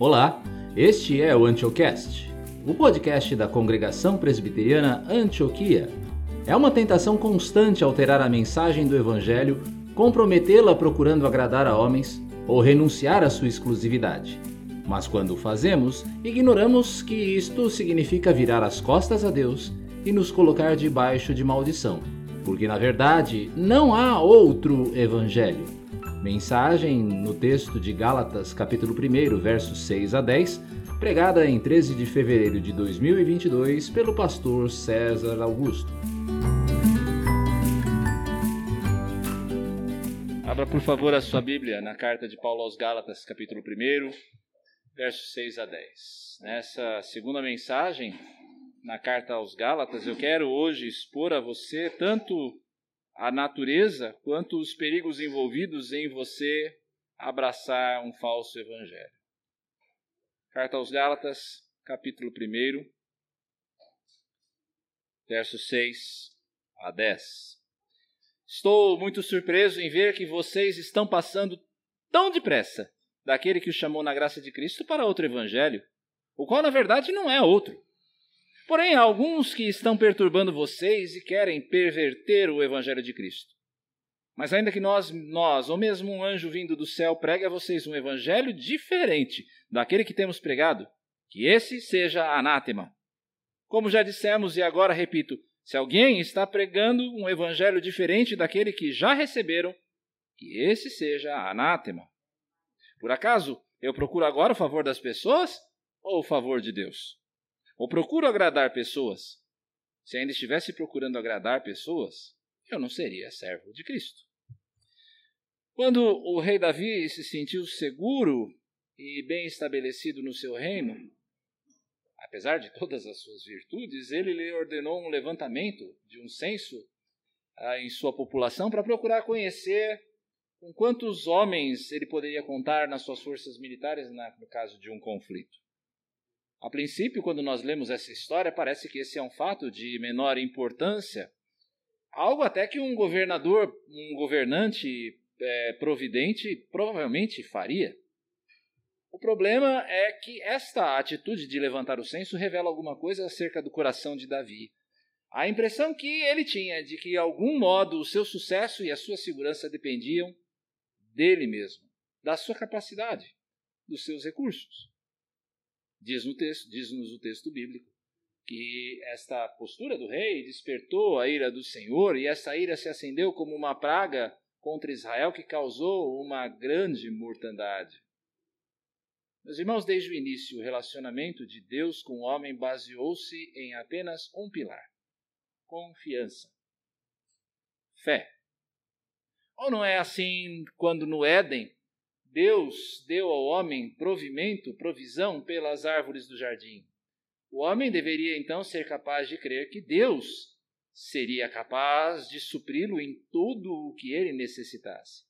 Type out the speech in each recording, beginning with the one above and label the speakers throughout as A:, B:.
A: Olá, este é o Antiocast, o podcast da Congregação Presbiteriana Antioquia. É uma tentação constante alterar a mensagem do Evangelho, comprometê-la procurando agradar a homens ou renunciar à sua exclusividade. Mas quando o fazemos, ignoramos que isto significa virar as costas a Deus e nos colocar debaixo de maldição, porque na verdade não há outro Evangelho. Mensagem no texto de Gálatas, capítulo 1, versos 6 a 10, pregada em 13 de fevereiro de 2022 pelo pastor César Augusto.
B: Abra, por favor, a sua Bíblia na carta de Paulo aos Gálatas, capítulo 1, versos 6 a 10. Nessa segunda mensagem, na carta aos Gálatas, eu quero hoje expor a você tanto a natureza quanto os perigos envolvidos em você abraçar um falso evangelho. Carta aos Gálatas, capítulo 1, versos 6 a 10. Estou muito surpreso em ver que vocês estão passando tão depressa daquele que o chamou na graça de Cristo para outro evangelho, o qual na verdade não é outro. Porém, há alguns que estão perturbando vocês e querem perverter o evangelho de Cristo. Mas ainda que nós, nós, ou mesmo um anjo vindo do céu, pregue a vocês um evangelho diferente daquele que temos pregado, que esse seja anátema. Como já dissemos e agora repito, se alguém está pregando um evangelho diferente daquele que já receberam, que esse seja anátema. Por acaso eu procuro agora o favor das pessoas ou o favor de Deus? Ou procuro agradar pessoas. Se ainda estivesse procurando agradar pessoas, eu não seria servo de Cristo. Quando o rei Davi se sentiu seguro e bem estabelecido no seu reino, apesar de todas as suas virtudes, ele lhe ordenou um levantamento de um censo ah, em sua população para procurar conhecer com quantos homens ele poderia contar nas suas forças militares no caso de um conflito. A princípio, quando nós lemos essa história, parece que esse é um fato de menor importância, algo até que um governador, um governante é, providente provavelmente faria. O problema é que esta atitude de levantar o censo revela alguma coisa acerca do coração de Davi. A impressão que ele tinha de que, de algum modo, o seu sucesso e a sua segurança dependiam dele mesmo, da sua capacidade, dos seus recursos. Diz no texto, diz-nos o texto bíblico que esta postura do rei despertou a ira do Senhor e essa ira se acendeu como uma praga contra Israel que causou uma grande mortandade. Meus irmãos, desde o início, o relacionamento de Deus com o homem baseou-se em apenas um pilar: confiança, fé. Ou não é assim quando no Éden Deus deu ao homem provimento, provisão pelas árvores do jardim. O homem deveria então ser capaz de crer que Deus seria capaz de supri-lo em tudo o que ele necessitasse.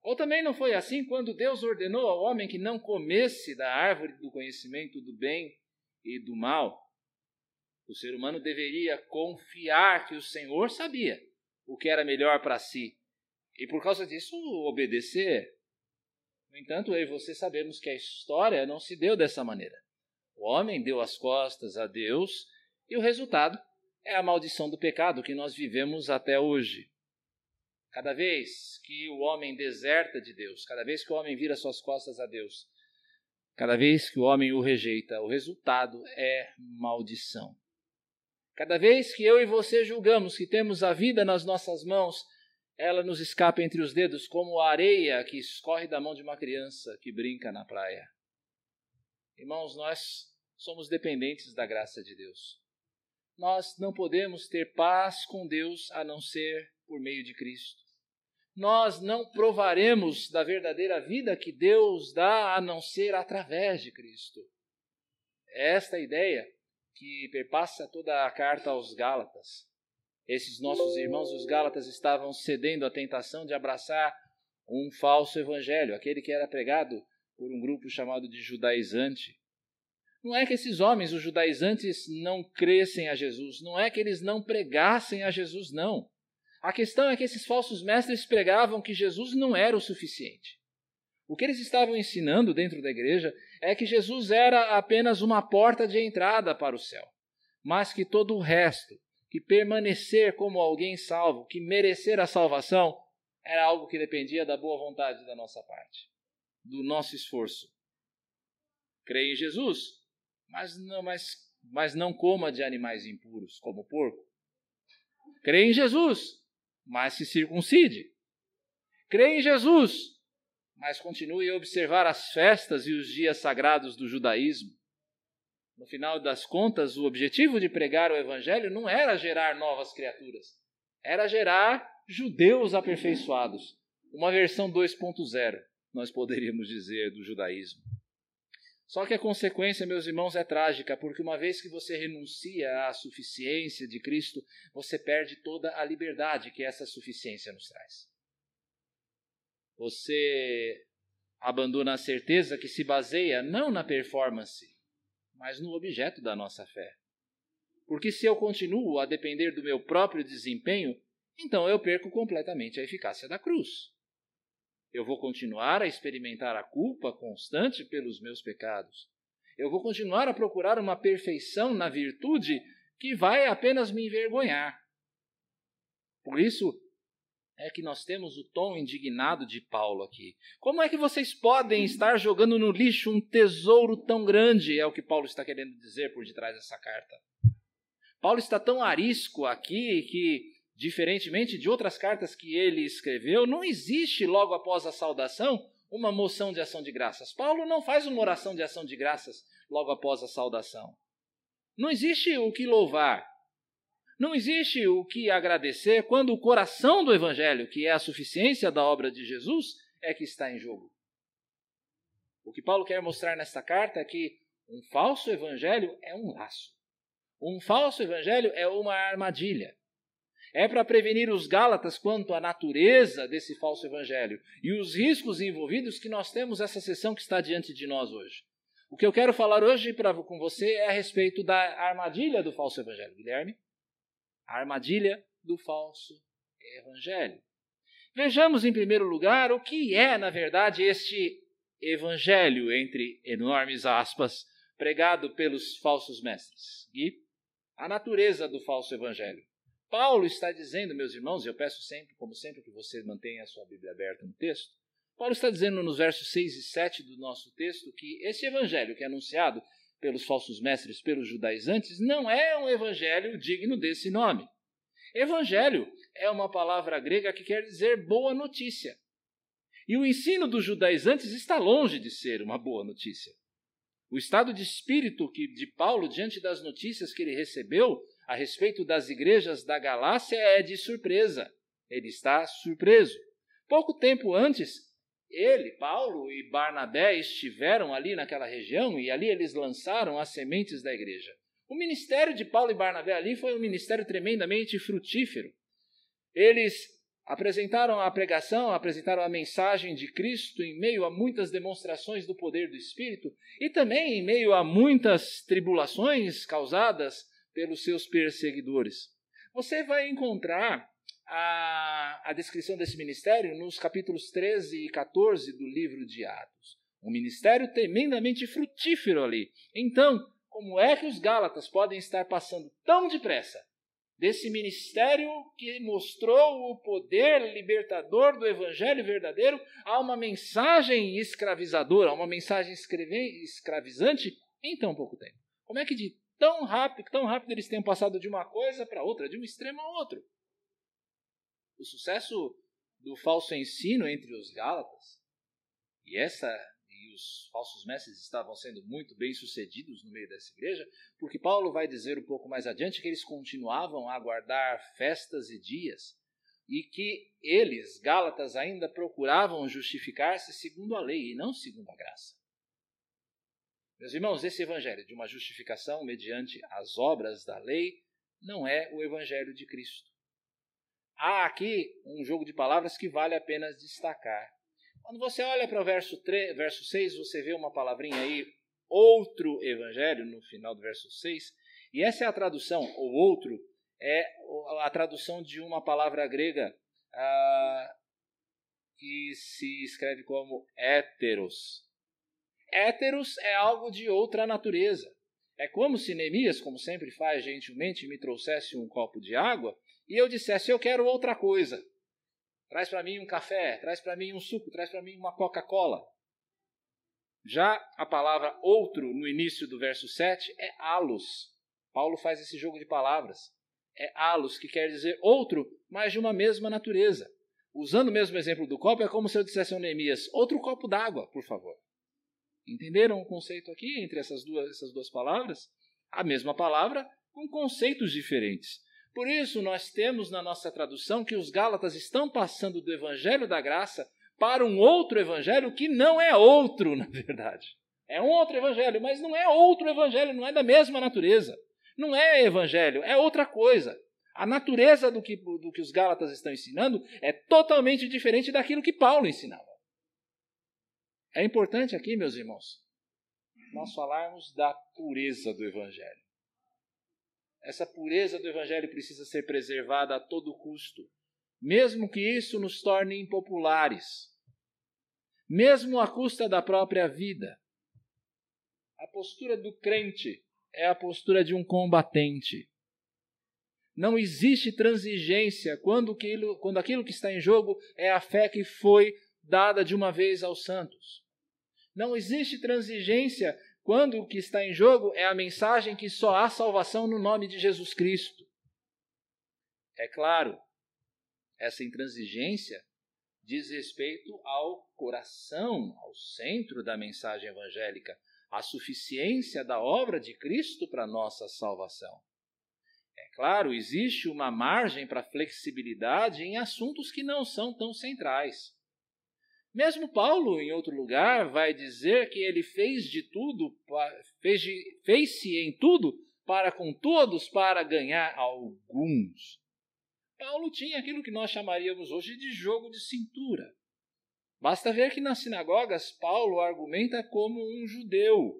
B: Ou também não foi assim quando Deus ordenou ao homem que não comesse da árvore do conhecimento do bem e do mal. O ser humano deveria confiar que o Senhor sabia o que era melhor para si e, por causa disso, obedecer. No entanto, eu e você sabemos que a história não se deu dessa maneira. O homem deu as costas a Deus e o resultado é a maldição do pecado que nós vivemos até hoje. Cada vez que o homem deserta de Deus, cada vez que o homem vira suas costas a Deus, cada vez que o homem o rejeita, o resultado é maldição. Cada vez que eu e você julgamos que temos a vida nas nossas mãos, ela nos escapa entre os dedos como a areia que escorre da mão de uma criança que brinca na praia. Irmãos, nós somos dependentes da graça de Deus. Nós não podemos ter paz com Deus a não ser por meio de Cristo. Nós não provaremos da verdadeira vida que Deus dá a não ser através de Cristo. É esta ideia que perpassa toda a carta aos Gálatas. Esses nossos irmãos, os Gálatas, estavam cedendo à tentação de abraçar um falso evangelho, aquele que era pregado por um grupo chamado de judaizante. Não é que esses homens, os judaizantes, não crescem a Jesus, não é que eles não pregassem a Jesus, não. A questão é que esses falsos mestres pregavam que Jesus não era o suficiente. O que eles estavam ensinando dentro da igreja é que Jesus era apenas uma porta de entrada para o céu, mas que todo o resto, que permanecer como alguém salvo, que merecer a salvação, era algo que dependia da boa vontade da nossa parte, do nosso esforço. Creia em Jesus, mas não, mas, mas não coma de animais impuros, como porco. Creia em Jesus, mas se circuncide. Creia em Jesus, mas continue a observar as festas e os dias sagrados do judaísmo. No final das contas, o objetivo de pregar o evangelho não era gerar novas criaturas, era gerar judeus aperfeiçoados. Uma versão 2.0, nós poderíamos dizer, do judaísmo. Só que a consequência, meus irmãos, é trágica, porque uma vez que você renuncia à suficiência de Cristo, você perde toda a liberdade que essa suficiência nos traz. Você abandona a certeza que se baseia não na performance, mas no objeto da nossa fé. Porque se eu continuo a depender do meu próprio desempenho, então eu perco completamente a eficácia da cruz. Eu vou continuar a experimentar a culpa constante pelos meus pecados. Eu vou continuar a procurar uma perfeição na virtude que vai apenas me envergonhar. Por isso é que nós temos o tom indignado de Paulo aqui. Como é que vocês podem estar jogando no lixo um tesouro tão grande? É o que Paulo está querendo dizer por detrás dessa carta. Paulo está tão arisco aqui que Diferentemente de outras cartas que ele escreveu, não existe logo após a saudação uma moção de ação de graças. Paulo não faz uma oração de ação de graças logo após a saudação. Não existe o que louvar. Não existe o que agradecer quando o coração do Evangelho, que é a suficiência da obra de Jesus, é que está em jogo. O que Paulo quer mostrar nesta carta é que um falso evangelho é um laço. Um falso evangelho é uma armadilha é para prevenir os Gálatas quanto à natureza desse falso evangelho e os riscos envolvidos que nós temos essa sessão que está diante de nós hoje. O que eu quero falar hoje pra, com você é a respeito da armadilha do falso evangelho. Guilherme? A armadilha do falso evangelho. Vejamos, em primeiro lugar, o que é, na verdade, este evangelho, entre enormes aspas, pregado pelos falsos mestres. E a natureza do falso evangelho. Paulo está dizendo, meus irmãos, e eu peço sempre, como sempre, que você mantenha a sua Bíblia aberta no texto. Paulo está dizendo nos versos 6 e 7 do nosso texto que esse evangelho que é anunciado pelos falsos mestres, pelos judaizantes, não é um evangelho digno desse nome. Evangelho é uma palavra grega que quer dizer boa notícia. E o ensino dos judaizantes está longe de ser uma boa notícia. O estado de espírito que, de Paulo diante das notícias que ele recebeu a respeito das igrejas da Galácia é de surpresa. Ele está surpreso. Pouco tempo antes, ele, Paulo e Barnabé estiveram ali naquela região e ali eles lançaram as sementes da igreja. O ministério de Paulo e Barnabé ali foi um ministério tremendamente frutífero. Eles apresentaram a pregação, apresentaram a mensagem de Cristo em meio a muitas demonstrações do poder do Espírito e também em meio a muitas tribulações causadas pelos seus perseguidores. Você vai encontrar a, a descrição desse ministério nos capítulos 13 e 14 do livro de Atos. Um ministério tremendamente frutífero ali. Então, como é que os Gálatas podem estar passando tão depressa desse ministério que mostrou o poder libertador do evangelho verdadeiro a uma mensagem escravizadora, a uma mensagem escravizante em tão pouco tempo? Como é que de tão rápido, tão rápido eles têm passado de uma coisa para outra, de um extremo a outro. O sucesso do falso ensino entre os Gálatas e essa e os falsos mestres estavam sendo muito bem sucedidos no meio dessa igreja, porque Paulo vai dizer um pouco mais adiante que eles continuavam a guardar festas e dias e que eles, Gálatas, ainda procuravam justificar-se segundo a lei e não segundo a graça. Meus irmãos, esse evangelho de uma justificação mediante as obras da lei não é o evangelho de Cristo. Há aqui um jogo de palavras que vale a pena destacar. Quando você olha para o verso, 3, verso 6, você vê uma palavrinha aí, outro evangelho, no final do verso 6, e essa é a tradução, ou outro, é a tradução de uma palavra grega, ah, que se escreve como héteros. Héteros é algo de outra natureza. É como se Neemias, como sempre faz gentilmente, me trouxesse um copo de água e eu dissesse: Eu quero outra coisa. Traz para mim um café, traz para mim um suco, traz para mim uma Coca-Cola. Já a palavra outro, no início do verso 7, é alos. Paulo faz esse jogo de palavras. É alos, que quer dizer outro, mas de uma mesma natureza. Usando o mesmo exemplo do copo, é como se eu dissesse ao Neemias: outro copo d'água, por favor. Entenderam o conceito aqui entre essas duas, essas duas palavras? A mesma palavra com conceitos diferentes. Por isso, nós temos na nossa tradução que os Gálatas estão passando do Evangelho da Graça para um outro Evangelho que não é outro, na verdade. É um outro Evangelho, mas não é outro Evangelho, não é da mesma natureza. Não é Evangelho, é outra coisa. A natureza do que, do que os Gálatas estão ensinando é totalmente diferente daquilo que Paulo ensinava. É importante aqui, meus irmãos, nós falarmos da pureza do Evangelho. Essa pureza do Evangelho precisa ser preservada a todo custo, mesmo que isso nos torne impopulares, mesmo à custa da própria vida. A postura do crente é a postura de um combatente. Não existe transigência quando aquilo, quando aquilo que está em jogo é a fé que foi dada de uma vez aos santos. Não existe transigência quando o que está em jogo é a mensagem que só há salvação no nome de Jesus Cristo. É claro, essa intransigência diz respeito ao coração, ao centro da mensagem evangélica, à suficiência da obra de Cristo para nossa salvação. É claro, existe uma margem para flexibilidade em assuntos que não são tão centrais. Mesmo Paulo, em outro lugar, vai dizer que ele fez de tudo, fez-se fez em tudo para com todos para ganhar alguns. Paulo tinha aquilo que nós chamaríamos hoje de jogo de cintura. Basta ver que nas sinagogas Paulo argumenta como um judeu,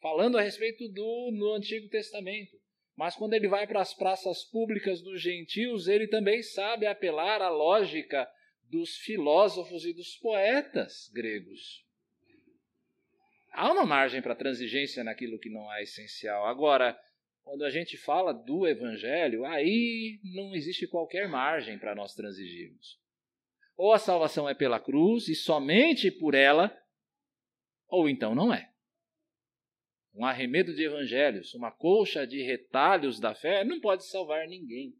B: falando a respeito do no Antigo Testamento. Mas quando ele vai para as praças públicas dos gentios, ele também sabe apelar à lógica dos filósofos e dos poetas gregos. Há uma margem para transigência naquilo que não é essencial. Agora, quando a gente fala do evangelho, aí não existe qualquer margem para nós transigirmos. Ou a salvação é pela cruz e somente por ela, ou então não é. Um arremedo de evangelhos, uma colcha de retalhos da fé, não pode salvar ninguém.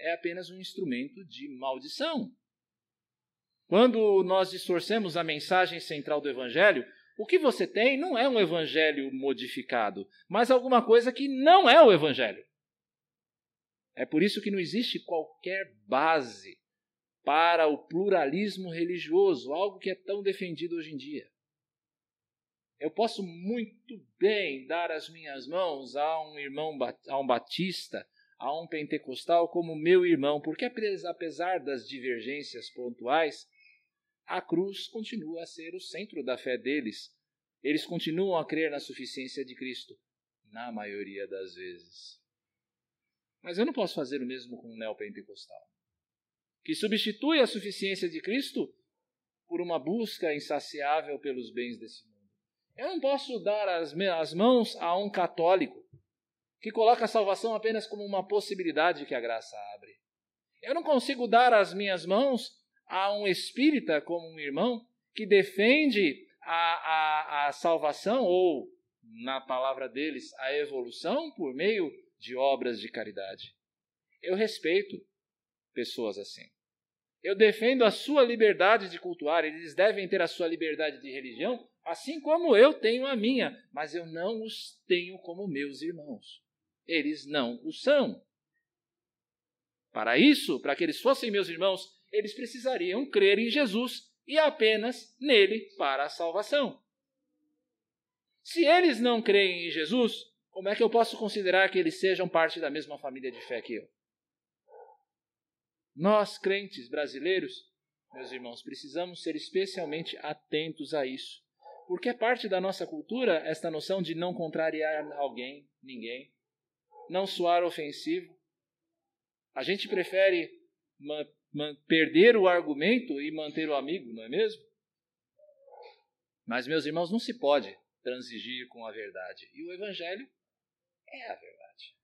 B: É apenas um instrumento de maldição. Quando nós distorcemos a mensagem central do Evangelho, o que você tem não é um Evangelho modificado, mas alguma coisa que não é o Evangelho. É por isso que não existe qualquer base para o pluralismo religioso, algo que é tão defendido hoje em dia. Eu posso muito bem dar as minhas mãos a um irmão, a um batista, a um pentecostal como meu irmão, porque apesar das divergências pontuais, a cruz continua a ser o centro da fé deles. Eles continuam a crer na suficiência de Cristo, na maioria das vezes. Mas eu não posso fazer o mesmo com o neopentecostal, que substitui a suficiência de Cristo por uma busca insaciável pelos bens desse mundo. Eu não posso dar as, as mãos a um católico que coloca a salvação apenas como uma possibilidade que a graça abre. Eu não consigo dar as minhas mãos a um espírita como um irmão que defende a, a, a salvação, ou, na palavra deles, a evolução por meio de obras de caridade. Eu respeito pessoas assim. Eu defendo a sua liberdade de cultuar, eles devem ter a sua liberdade de religião, assim como eu tenho a minha, mas eu não os tenho como meus irmãos. Eles não o são. Para isso, para que eles fossem meus irmãos, eles precisariam crer em Jesus e apenas nele para a salvação. Se eles não creem em Jesus, como é que eu posso considerar que eles sejam parte da mesma família de fé que eu? Nós, crentes brasileiros, meus irmãos, precisamos ser especialmente atentos a isso, porque é parte da nossa cultura esta noção de não contrariar alguém, ninguém, não soar ofensivo. A gente prefere perder o argumento e manter o amigo, não é mesmo? Mas, meus irmãos, não se pode transigir com a verdade. E o Evangelho é a verdade.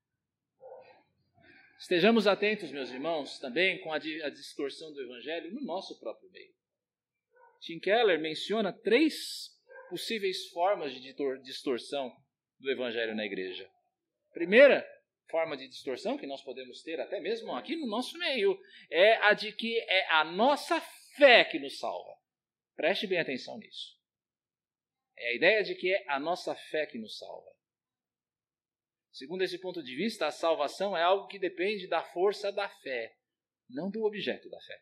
B: Estejamos atentos, meus irmãos, também com a, a distorção do Evangelho no nosso próprio meio. Tim Keller menciona três possíveis formas de distorção do Evangelho na igreja. Primeira forma de distorção que nós podemos ter, até mesmo aqui no nosso meio, é a de que é a nossa fé que nos salva. Preste bem atenção nisso. É a ideia de que é a nossa fé que nos salva. Segundo esse ponto de vista, a salvação é algo que depende da força da fé, não do objeto da fé.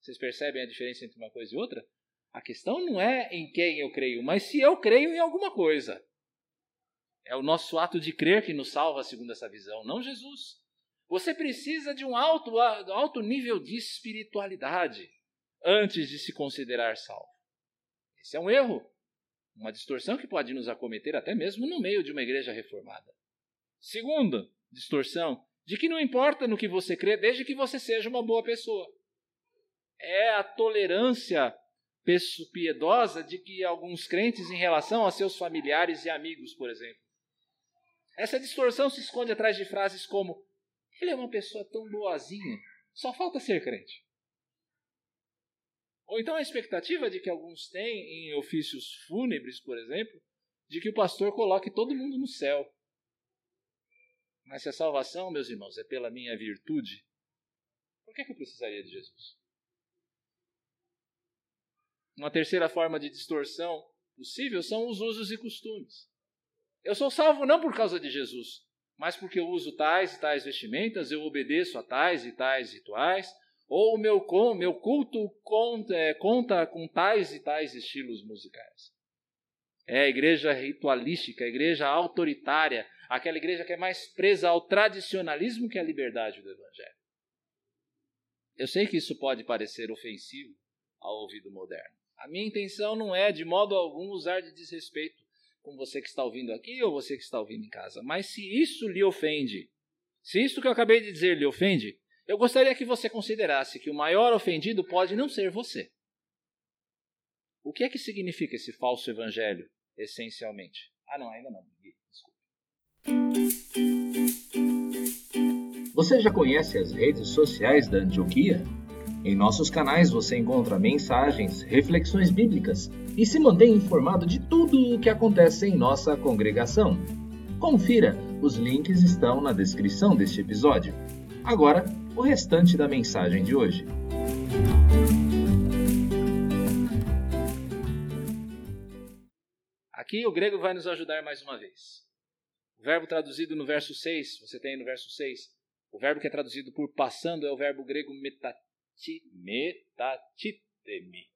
B: Vocês percebem a diferença entre uma coisa e outra? A questão não é em quem eu creio, mas se eu creio em alguma coisa. É o nosso ato de crer que nos salva, segundo essa visão, não Jesus. Você precisa de um alto, alto nível de espiritualidade antes de se considerar salvo. Esse é um erro, uma distorção que pode nos acometer até mesmo no meio de uma igreja reformada. Segunda distorção, de que não importa no que você crê, desde que você seja uma boa pessoa é a tolerância piedosa de que alguns crentes em relação a seus familiares e amigos, por exemplo. Essa distorção se esconde atrás de frases como: ele é uma pessoa tão boazinha, só falta ser crente. Ou então a expectativa de que alguns têm em ofícios fúnebres, por exemplo, de que o pastor coloque todo mundo no céu. Mas se a salvação, meus irmãos, é pela minha virtude, por que, que eu precisaria de Jesus? Uma terceira forma de distorção possível são os usos e costumes. Eu sou salvo não por causa de Jesus, mas porque eu uso tais e tais vestimentas, eu obedeço a tais e tais rituais, ou o meu, meu culto conta, é, conta com tais e tais estilos musicais. É a igreja ritualística, a igreja autoritária, aquela igreja que é mais presa ao tradicionalismo que à liberdade do Evangelho. Eu sei que isso pode parecer ofensivo ao ouvido moderno. A minha intenção não é, de modo algum, usar de desrespeito com você que está ouvindo aqui ou você que está ouvindo em casa. Mas se isso lhe ofende, se isso que eu acabei de dizer lhe ofende, eu gostaria que você considerasse que o maior ofendido pode não ser você. O que é que significa esse falso evangelho, essencialmente? Ah, não, ainda não.
A: Desculpe. Você já conhece as redes sociais da Antioquia? Em nossos canais você encontra mensagens, reflexões bíblicas e se mantém informado de tudo o que acontece em nossa congregação. Confira, os links estão na descrição deste episódio. Agora, o restante da mensagem de hoje.
B: Aqui o grego vai nos ajudar mais uma vez. O verbo traduzido no verso 6, você tem no verso 6, o verbo que é traduzido por passando é o verbo grego metat metatitemi.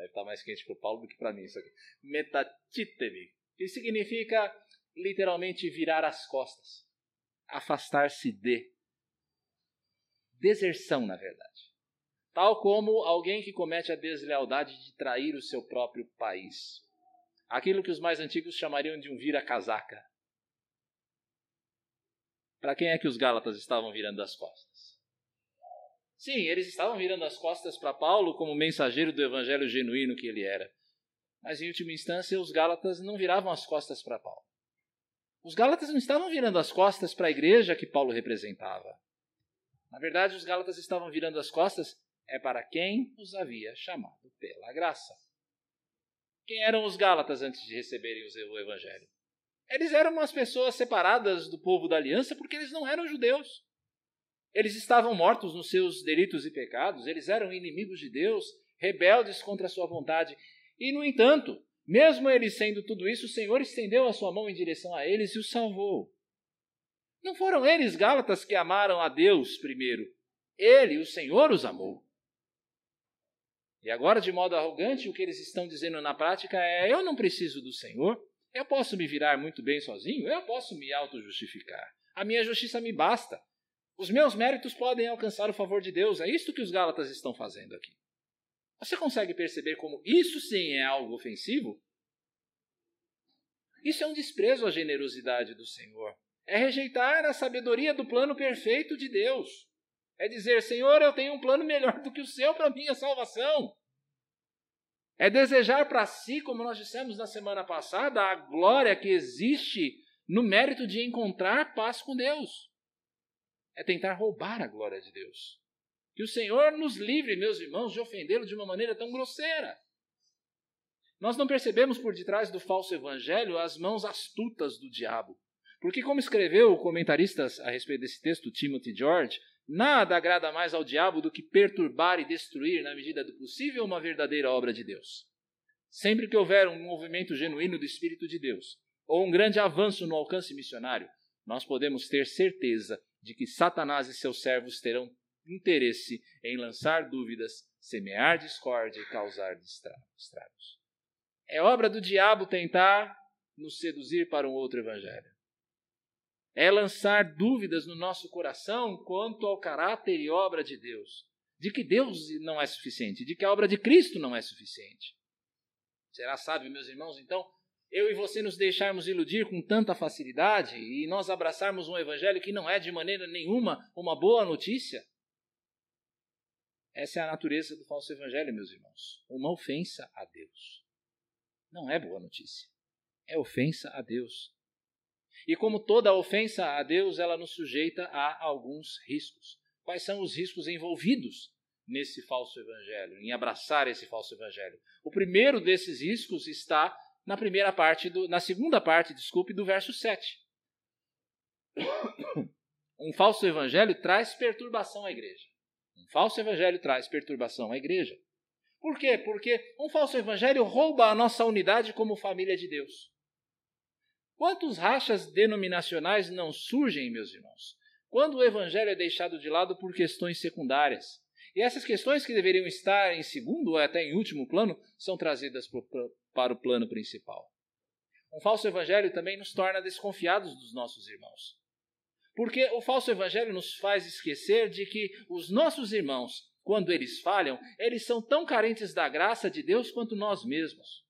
B: Deve estar mais quente para o Paulo do que para mim isso aqui. Metatitemi. Que significa literalmente virar as costas. Afastar-se de. Deserção, na verdade. Tal como alguém que comete a deslealdade de trair o seu próprio país. Aquilo que os mais antigos chamariam de um vira-casaca. Para quem é que os Gálatas estavam virando as costas? Sim, eles estavam virando as costas para Paulo como mensageiro do evangelho genuíno que ele era. Mas, em última instância, os Gálatas não viravam as costas para Paulo. Os Gálatas não estavam virando as costas para a igreja que Paulo representava. Na verdade, os Gálatas estavam virando as costas é para quem os havia chamado pela graça. Quem eram os Gálatas antes de receberem o evangelho? Eles eram umas pessoas separadas do povo da aliança porque eles não eram judeus. Eles estavam mortos nos seus delitos e pecados, eles eram inimigos de Deus, rebeldes contra a sua vontade. E, no entanto, mesmo eles sendo tudo isso, o Senhor estendeu a sua mão em direção a eles e os salvou. Não foram eles, Gálatas, que amaram a Deus primeiro. Ele, o Senhor, os amou. E agora, de modo arrogante, o que eles estão dizendo na prática é: eu não preciso do Senhor, eu posso me virar muito bem sozinho, eu posso me auto-justificar. A minha justiça me basta. Os meus méritos podem alcançar o favor de Deus. É isto que os Gálatas estão fazendo aqui. Você consegue perceber como isso sim é algo ofensivo? Isso é um desprezo à generosidade do Senhor. É rejeitar a sabedoria do plano perfeito de Deus. É dizer, Senhor, eu tenho um plano melhor do que o seu para minha salvação. É desejar para si, como nós dissemos na semana passada, a glória que existe no mérito de encontrar paz com Deus. É tentar roubar a glória de Deus. Que o Senhor nos livre, meus irmãos, de ofendê-lo de uma maneira tão grosseira. Nós não percebemos por detrás do falso evangelho as mãos astutas do diabo. Porque, como escreveu o comentarista a respeito desse texto, Timothy George, Nada agrada mais ao diabo do que perturbar e destruir, na medida do possível, uma verdadeira obra de Deus. Sempre que houver um movimento genuíno do Espírito de Deus, ou um grande avanço no alcance missionário, nós podemos ter certeza de que Satanás e seus servos terão interesse em lançar dúvidas, semear discórdia e causar estragos. É obra do diabo tentar nos seduzir para um outro evangelho é lançar dúvidas no nosso coração quanto ao caráter e obra de Deus. De que Deus não é suficiente, de que a obra de Cristo não é suficiente. Será sábio, meus irmãos, então, eu e você nos deixarmos iludir com tanta facilidade e nós abraçarmos um evangelho que não é de maneira nenhuma uma boa notícia? Essa é a natureza do falso evangelho, meus irmãos. Uma ofensa a Deus. Não é boa notícia. É ofensa a Deus. E como toda ofensa a Deus, ela nos sujeita a alguns riscos. Quais são os riscos envolvidos nesse falso evangelho, em abraçar esse falso evangelho? O primeiro desses riscos está na primeira parte do, na segunda parte, desculpe, do verso 7. Um falso evangelho traz perturbação à igreja. Um falso evangelho traz perturbação à igreja. Por quê? Porque um falso evangelho rouba a nossa unidade como família de Deus. Quantos rachas denominacionais não surgem, meus irmãos, quando o evangelho é deixado de lado por questões secundárias? E essas questões que deveriam estar em segundo ou até em último plano são trazidas para o plano principal. Um falso evangelho também nos torna desconfiados dos nossos irmãos. Porque o falso evangelho nos faz esquecer de que os nossos irmãos, quando eles falham, eles são tão carentes da graça de Deus quanto nós mesmos.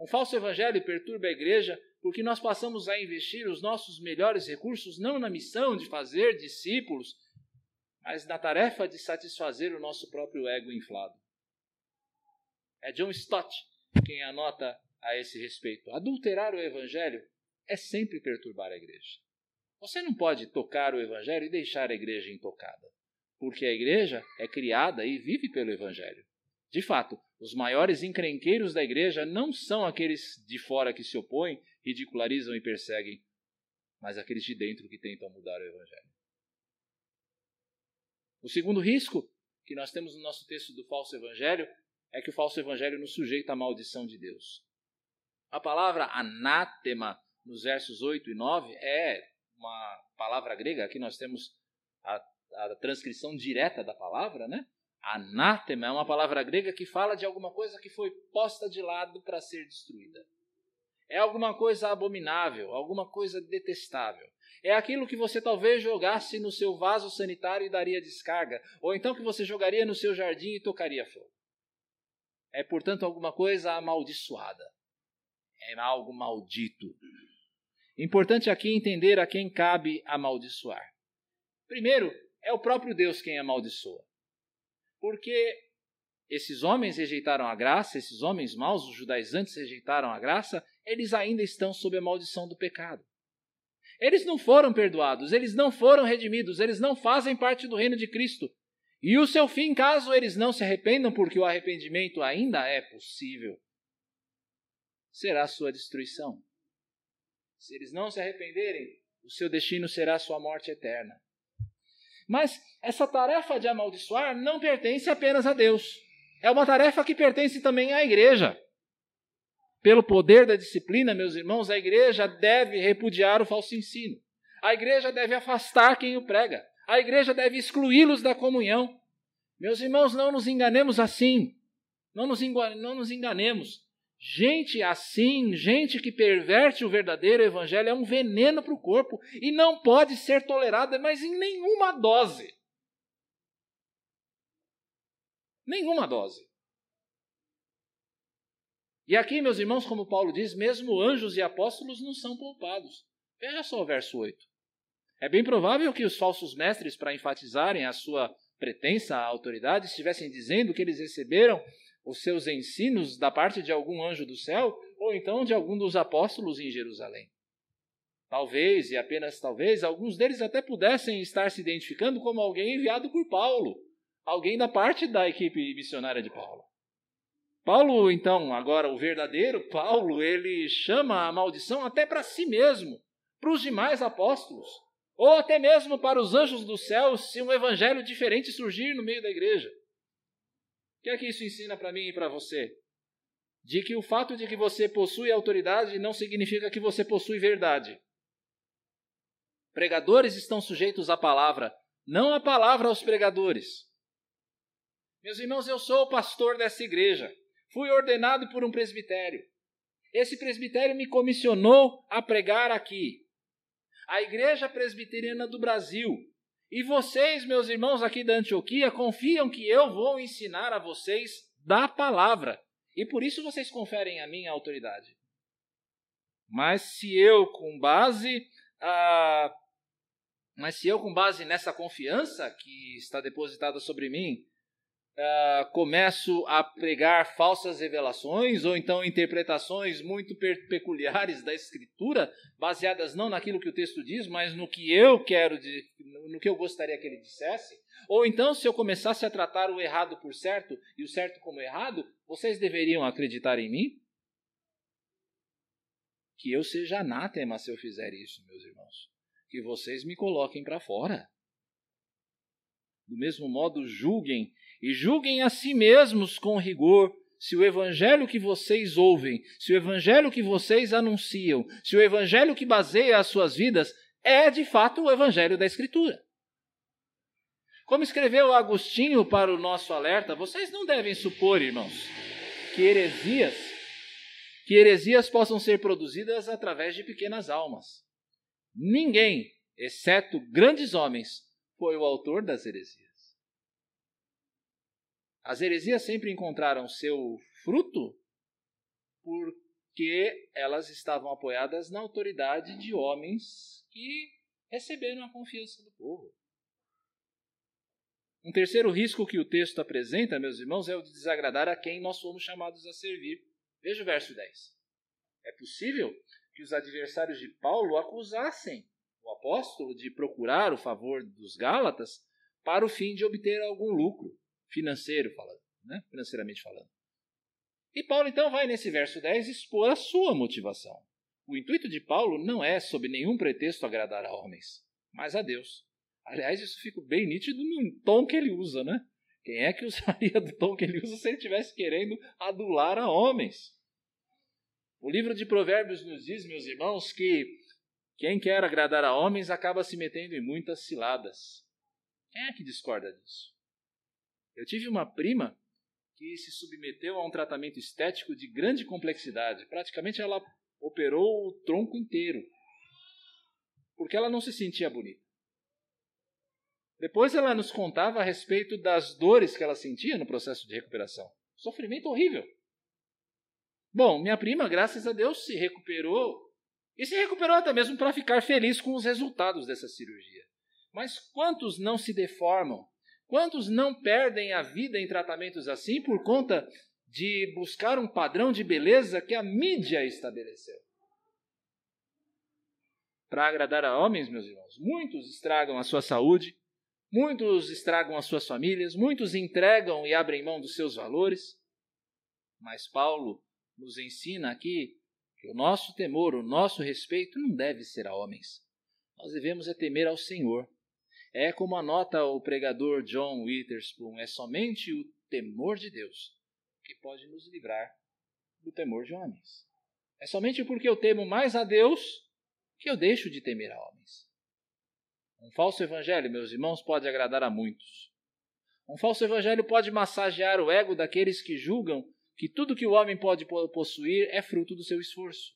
B: Um falso evangelho perturba a igreja porque nós passamos a investir os nossos melhores recursos não na missão de fazer discípulos, na tarefa de satisfazer o nosso próprio ego inflado. É John Stott quem anota a esse respeito. Adulterar o evangelho é sempre perturbar a igreja. Você não pode tocar o evangelho e deixar a igreja intocada, porque a igreja é criada e vive pelo evangelho. De fato, os maiores encrenqueiros da igreja não são aqueles de fora que se opõem, ridicularizam e perseguem, mas aqueles de dentro que tentam mudar o evangelho. O segundo risco que nós temos no nosso texto do falso evangelho é que o falso evangelho nos sujeita à maldição de Deus. A palavra anátema nos versos 8 e 9 é uma palavra grega, aqui nós temos a, a transcrição direta da palavra, né? Anátema é uma palavra grega que fala de alguma coisa que foi posta de lado para ser destruída. É alguma coisa abominável, alguma coisa detestável. É aquilo que você talvez jogasse no seu vaso sanitário e daria descarga, ou então que você jogaria no seu jardim e tocaria fogo. É, portanto, alguma coisa amaldiçoada. É algo maldito. Importante aqui entender a quem cabe amaldiçoar. Primeiro, é o próprio Deus quem amaldiçoa. Porque esses homens rejeitaram a graça, esses homens maus, os judaizantes rejeitaram a graça, eles ainda estão sob a maldição do pecado. Eles não foram perdoados, eles não foram redimidos, eles não fazem parte do reino de Cristo. E o seu fim, caso eles não se arrependam, porque o arrependimento ainda é possível, será sua destruição. Se eles não se arrependerem, o seu destino será sua morte eterna. Mas essa tarefa de amaldiçoar não pertence apenas a Deus. É uma tarefa que pertence também à igreja. Pelo poder da disciplina, meus irmãos, a igreja deve repudiar o falso ensino. A igreja deve afastar quem o prega. A igreja deve excluí-los da comunhão. Meus irmãos, não nos enganemos assim. Não nos, não nos enganemos. Gente assim, gente que perverte o verdadeiro evangelho, é um veneno para o corpo e não pode ser tolerada, mas em nenhuma dose. Nenhuma dose. E aqui, meus irmãos, como Paulo diz, mesmo anjos e apóstolos não são poupados. Veja só o verso 8. É bem provável que os falsos mestres, para enfatizarem a sua pretensa autoridade, estivessem dizendo que eles receberam os seus ensinos da parte de algum anjo do céu ou então de algum dos apóstolos em Jerusalém. Talvez, e apenas talvez, alguns deles até pudessem estar se identificando como alguém enviado por Paulo, alguém da parte da equipe missionária de Paulo. Paulo, então, agora o verdadeiro Paulo, ele chama a maldição até para si mesmo, para os demais apóstolos, ou até mesmo para os anjos do céu, se um evangelho diferente surgir no meio da igreja. O que é que isso ensina para mim e para você? De que o fato de que você possui autoridade não significa que você possui verdade. Pregadores estão sujeitos à palavra, não a palavra aos pregadores. Meus irmãos, eu sou o pastor dessa igreja. Fui ordenado por um presbitério. Esse presbitério me comissionou a pregar aqui. A Igreja Presbiteriana do Brasil. E vocês, meus irmãos aqui da Antioquia, confiam que eu vou ensinar a vocês da palavra. E por isso vocês conferem a minha autoridade. Mas se eu, com base ah, mas se eu, com base nessa confiança que está depositada sobre mim, uh, começo a pregar falsas revelações ou então interpretações muito peculiares da Escritura, baseadas não naquilo que o texto diz, mas no que eu quero, de, no que eu gostaria que ele dissesse, ou então se eu começasse a tratar o errado por certo e o certo como errado, vocês deveriam acreditar em mim? Que eu seja anátema se eu fizer isso, meus irmãos. Que vocês me coloquem para fora. Do mesmo modo, julguem e julguem a si mesmos com rigor se o evangelho que vocês ouvem, se o evangelho que vocês anunciam, se o evangelho que baseia as suas vidas é de fato o evangelho da Escritura. Como escreveu Agostinho para o nosso alerta, vocês não devem supor, irmãos, que heresias, que heresias possam ser produzidas através de pequenas almas. Ninguém, exceto grandes homens, foi o autor das heresias. As heresias sempre encontraram seu fruto porque elas estavam apoiadas na autoridade de homens que receberam a confiança do povo. Um terceiro risco que o texto apresenta, meus irmãos, é o de desagradar a quem nós fomos chamados a servir. Veja o verso 10. É possível que os adversários de Paulo acusassem o apóstolo de procurar o favor dos Gálatas para o fim de obter algum lucro financeiro falando, né? financeiramente falando. E Paulo então vai nesse verso 10 expor a sua motivação. O intuito de Paulo não é, sob nenhum pretexto, agradar a homens, mas a Deus. Aliás, isso fica bem nítido no tom que ele usa, né? Quem é que usaria do tom que ele usa se ele estivesse querendo adular a homens? O livro de Provérbios nos diz, meus irmãos, que quem quer agradar a homens acaba se metendo em muitas ciladas. Quem é que discorda disso? Eu tive uma prima que se submeteu a um tratamento estético de grande complexidade. Praticamente ela operou o tronco inteiro. Porque ela não se sentia bonita. Depois ela nos contava a respeito das dores que ela sentia no processo de recuperação. Sofrimento horrível. Bom, minha prima, graças a Deus, se recuperou. E se recuperou até mesmo para ficar feliz com os resultados dessa cirurgia. Mas quantos não se deformam Quantos não perdem a vida em tratamentos assim por conta de buscar um padrão de beleza que a mídia estabeleceu? Para agradar a homens, meus irmãos, muitos estragam a sua saúde, muitos estragam as suas famílias, muitos entregam e abrem mão dos seus valores. Mas Paulo nos ensina aqui que o nosso temor, o nosso respeito não deve ser a homens. Nós devemos é temer ao Senhor é como anota o pregador John Witherspoon, é somente o temor de Deus que pode nos livrar do temor de homens. É somente porque eu temo mais a Deus que eu deixo de temer a homens. Um falso evangelho, meus irmãos, pode agradar a muitos. Um falso evangelho pode massagear o ego daqueles que julgam que tudo que o homem pode possuir é fruto do seu esforço.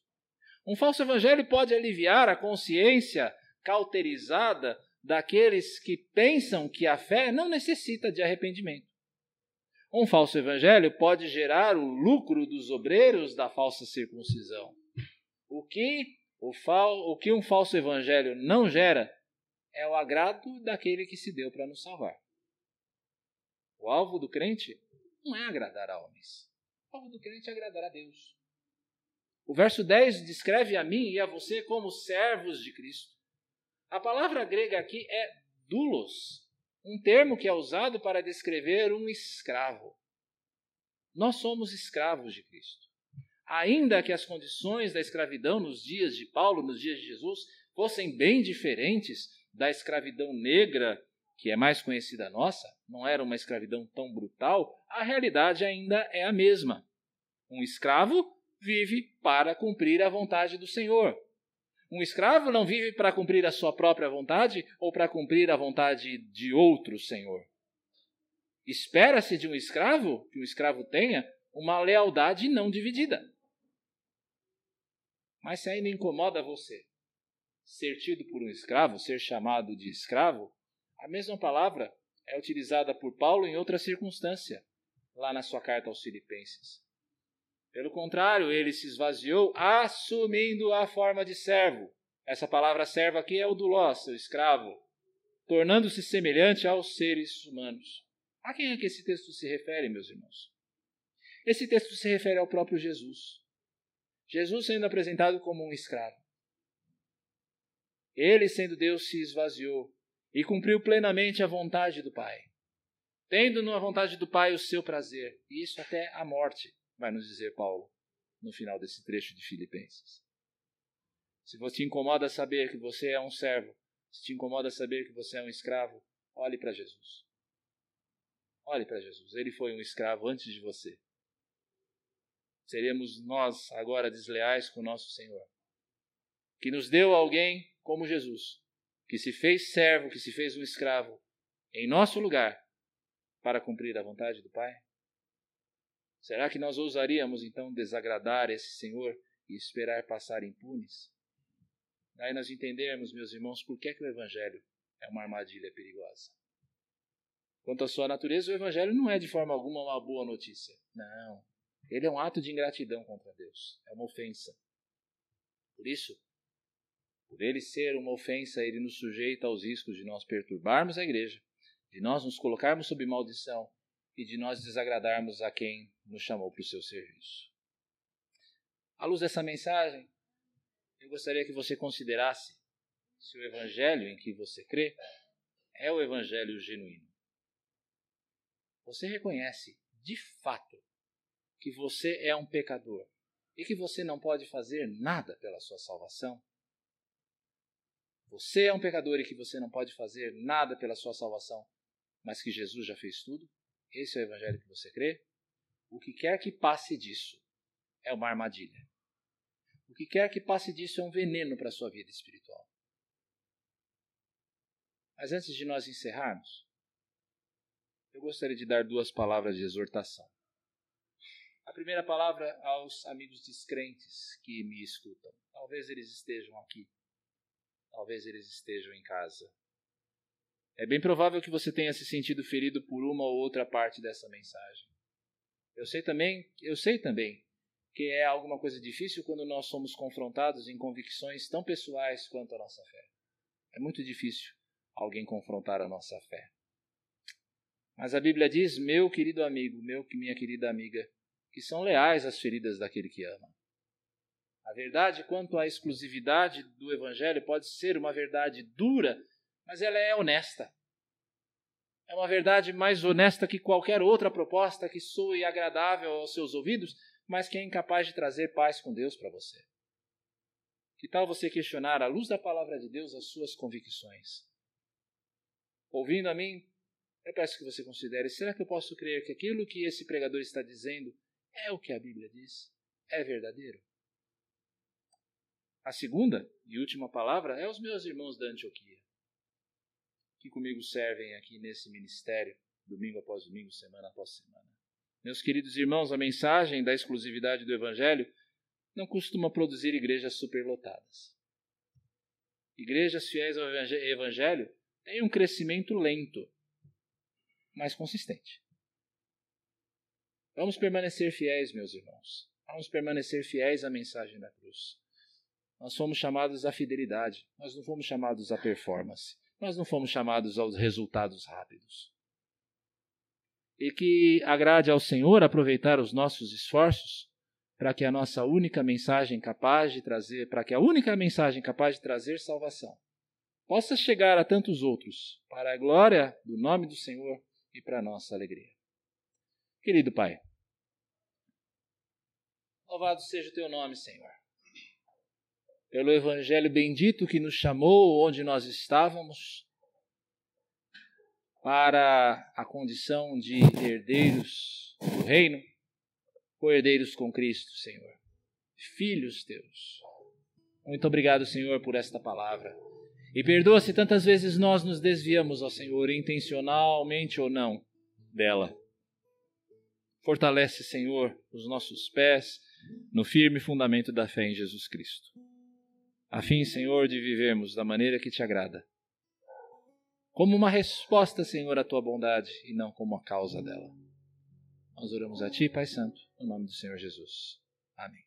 B: Um falso evangelho pode aliviar a consciência cauterizada daqueles que pensam que a fé não necessita de arrependimento. Um falso evangelho pode gerar o lucro dos obreiros da falsa circuncisão. O que, o, fal, o que um falso evangelho não gera é o agrado daquele que se deu para nos salvar. O alvo do crente não é agradar a homens. O alvo do crente é agradar a Deus. O verso 10 descreve a mim e a você como servos de Cristo. A palavra grega aqui é doulos, um termo que é usado para descrever um escravo. Nós somos escravos de Cristo. Ainda que as condições da escravidão nos dias de Paulo, nos dias de Jesus, fossem bem diferentes da escravidão negra, que é mais conhecida nossa, não era uma escravidão tão brutal, a realidade ainda é a mesma. Um escravo vive para cumprir a vontade do Senhor. Um escravo não vive para cumprir a sua própria vontade ou para cumprir a vontade de outro senhor. Espera-se de um escravo que o escravo tenha uma lealdade não dividida. Mas se ainda incomoda você ser tido por um escravo, ser chamado de escravo, a mesma palavra é utilizada por Paulo em outra circunstância, lá na sua carta aos Filipenses. Pelo contrário, ele se esvaziou, assumindo a forma de servo. Essa palavra servo aqui é o do seu escravo, tornando-se semelhante aos seres humanos. A quem é que esse texto se refere, meus irmãos? Esse texto se refere ao próprio Jesus. Jesus sendo apresentado como um escravo. Ele, sendo Deus, se esvaziou e cumpriu plenamente a vontade do Pai, tendo na vontade do Pai o seu prazer, e isso até a morte, vai nos dizer Paulo no final desse trecho de Filipenses. Se você te incomoda saber que você é um servo, se te incomoda saber que você é um escravo, olhe para Jesus. Olhe para Jesus. Ele foi um escravo antes de você. Seremos nós agora desleais com o nosso Senhor, que nos deu alguém como Jesus, que se fez servo, que se fez um escravo em nosso lugar para cumprir a vontade do Pai? Será que nós ousaríamos então desagradar esse Senhor e esperar passar impunes? Daí nós entendermos, meus irmãos, por que, é que o Evangelho é uma armadilha perigosa. Quanto à sua natureza, o Evangelho não é de forma alguma uma boa notícia. Não. Ele é um ato de ingratidão contra Deus. É uma ofensa. Por isso, por ele ser uma ofensa, ele nos sujeita aos riscos de nós perturbarmos a igreja, de nós nos colocarmos sob maldição e de nós desagradarmos a quem nos chamou para o seu serviço. À luz dessa mensagem, eu gostaria que você considerasse se o evangelho em que você crê é o evangelho genuíno. Você reconhece, de fato, que você é um pecador e que você não pode fazer nada pela sua salvação? Você é um pecador e que você não pode fazer nada pela sua salvação, mas que Jesus já fez tudo? Esse é o evangelho que você crê? O que quer que passe disso é uma armadilha. O que quer que passe disso é um veneno para a sua vida espiritual. Mas antes de nós encerrarmos, eu gostaria de dar duas palavras de exortação. A primeira palavra aos amigos descrentes que me escutam. Talvez eles estejam aqui, talvez eles estejam em casa. É bem provável que você tenha se sentido ferido por uma ou outra parte dessa mensagem. Eu sei também, eu sei também que é alguma coisa difícil quando nós somos confrontados em convicções tão pessoais quanto a nossa fé. É muito difícil alguém confrontar a nossa fé. Mas a Bíblia diz, meu querido amigo, meu minha querida amiga, que são leais às feridas daquele que ama. A verdade quanto à exclusividade do Evangelho pode ser uma verdade dura, mas ela é honesta. É uma verdade mais honesta que qualquer outra proposta que soe agradável aos seus ouvidos, mas que é incapaz de trazer paz com Deus para você. Que tal você questionar, à luz da palavra de Deus, as suas convicções? Ouvindo a mim, eu peço que você considere: será que eu posso crer que aquilo que esse pregador está dizendo é o que a Bíblia diz? É verdadeiro? A segunda e última palavra é aos meus irmãos da Antioquia, que comigo servem aqui nesse ministério, domingo após domingo, semana após semana. Meus queridos irmãos, a mensagem da exclusividade do Evangelho não costuma produzir igrejas superlotadas. Igrejas fiéis ao Evangelho têm um crescimento lento, mas consistente. Vamos permanecer fiéis, meus irmãos. Vamos permanecer fiéis à mensagem da cruz. Nós fomos chamados à fidelidade, nós não fomos chamados à performance. Nós não fomos chamados aos resultados rápidos. E que agrade ao Senhor aproveitar os nossos esforços para que a nossa única mensagem capaz de trazer, para que a única mensagem capaz de trazer salvação possa chegar a tantos outros, para a glória do nome do Senhor e para a nossa alegria. Querido Pai, louvado seja o teu nome, Senhor. Pelo Evangelho bendito que nos chamou onde nós estávamos, para a condição de herdeiros do Reino, co-herdeiros com Cristo, Senhor, filhos teus. Muito obrigado, Senhor, por esta palavra. E perdoa se tantas vezes nós nos desviamos, ó Senhor, intencionalmente ou não, dela. Fortalece, Senhor, os nossos pés no firme fundamento da fé em Jesus Cristo. A fim, Senhor, de vivermos da maneira que te agrada. Como uma resposta, Senhor, à tua bondade e não como a causa dela. Nós oramos a ti, Pai Santo, no nome do Senhor Jesus. Amém.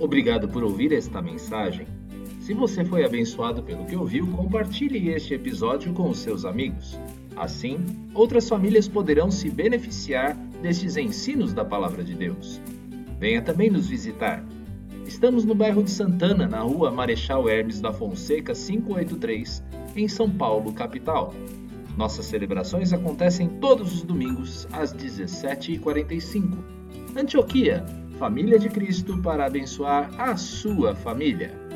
A: Obrigado por ouvir esta mensagem. Se você foi abençoado pelo que ouviu, compartilhe este episódio com os seus amigos. Assim, outras famílias poderão se beneficiar destes ensinos da Palavra de Deus. Venha também nos visitar. Estamos no bairro de Santana, na rua Marechal Hermes da Fonseca 583, em São Paulo, capital. Nossas celebrações acontecem todos os domingos às 17h45. Antioquia Família de Cristo para abençoar a sua família.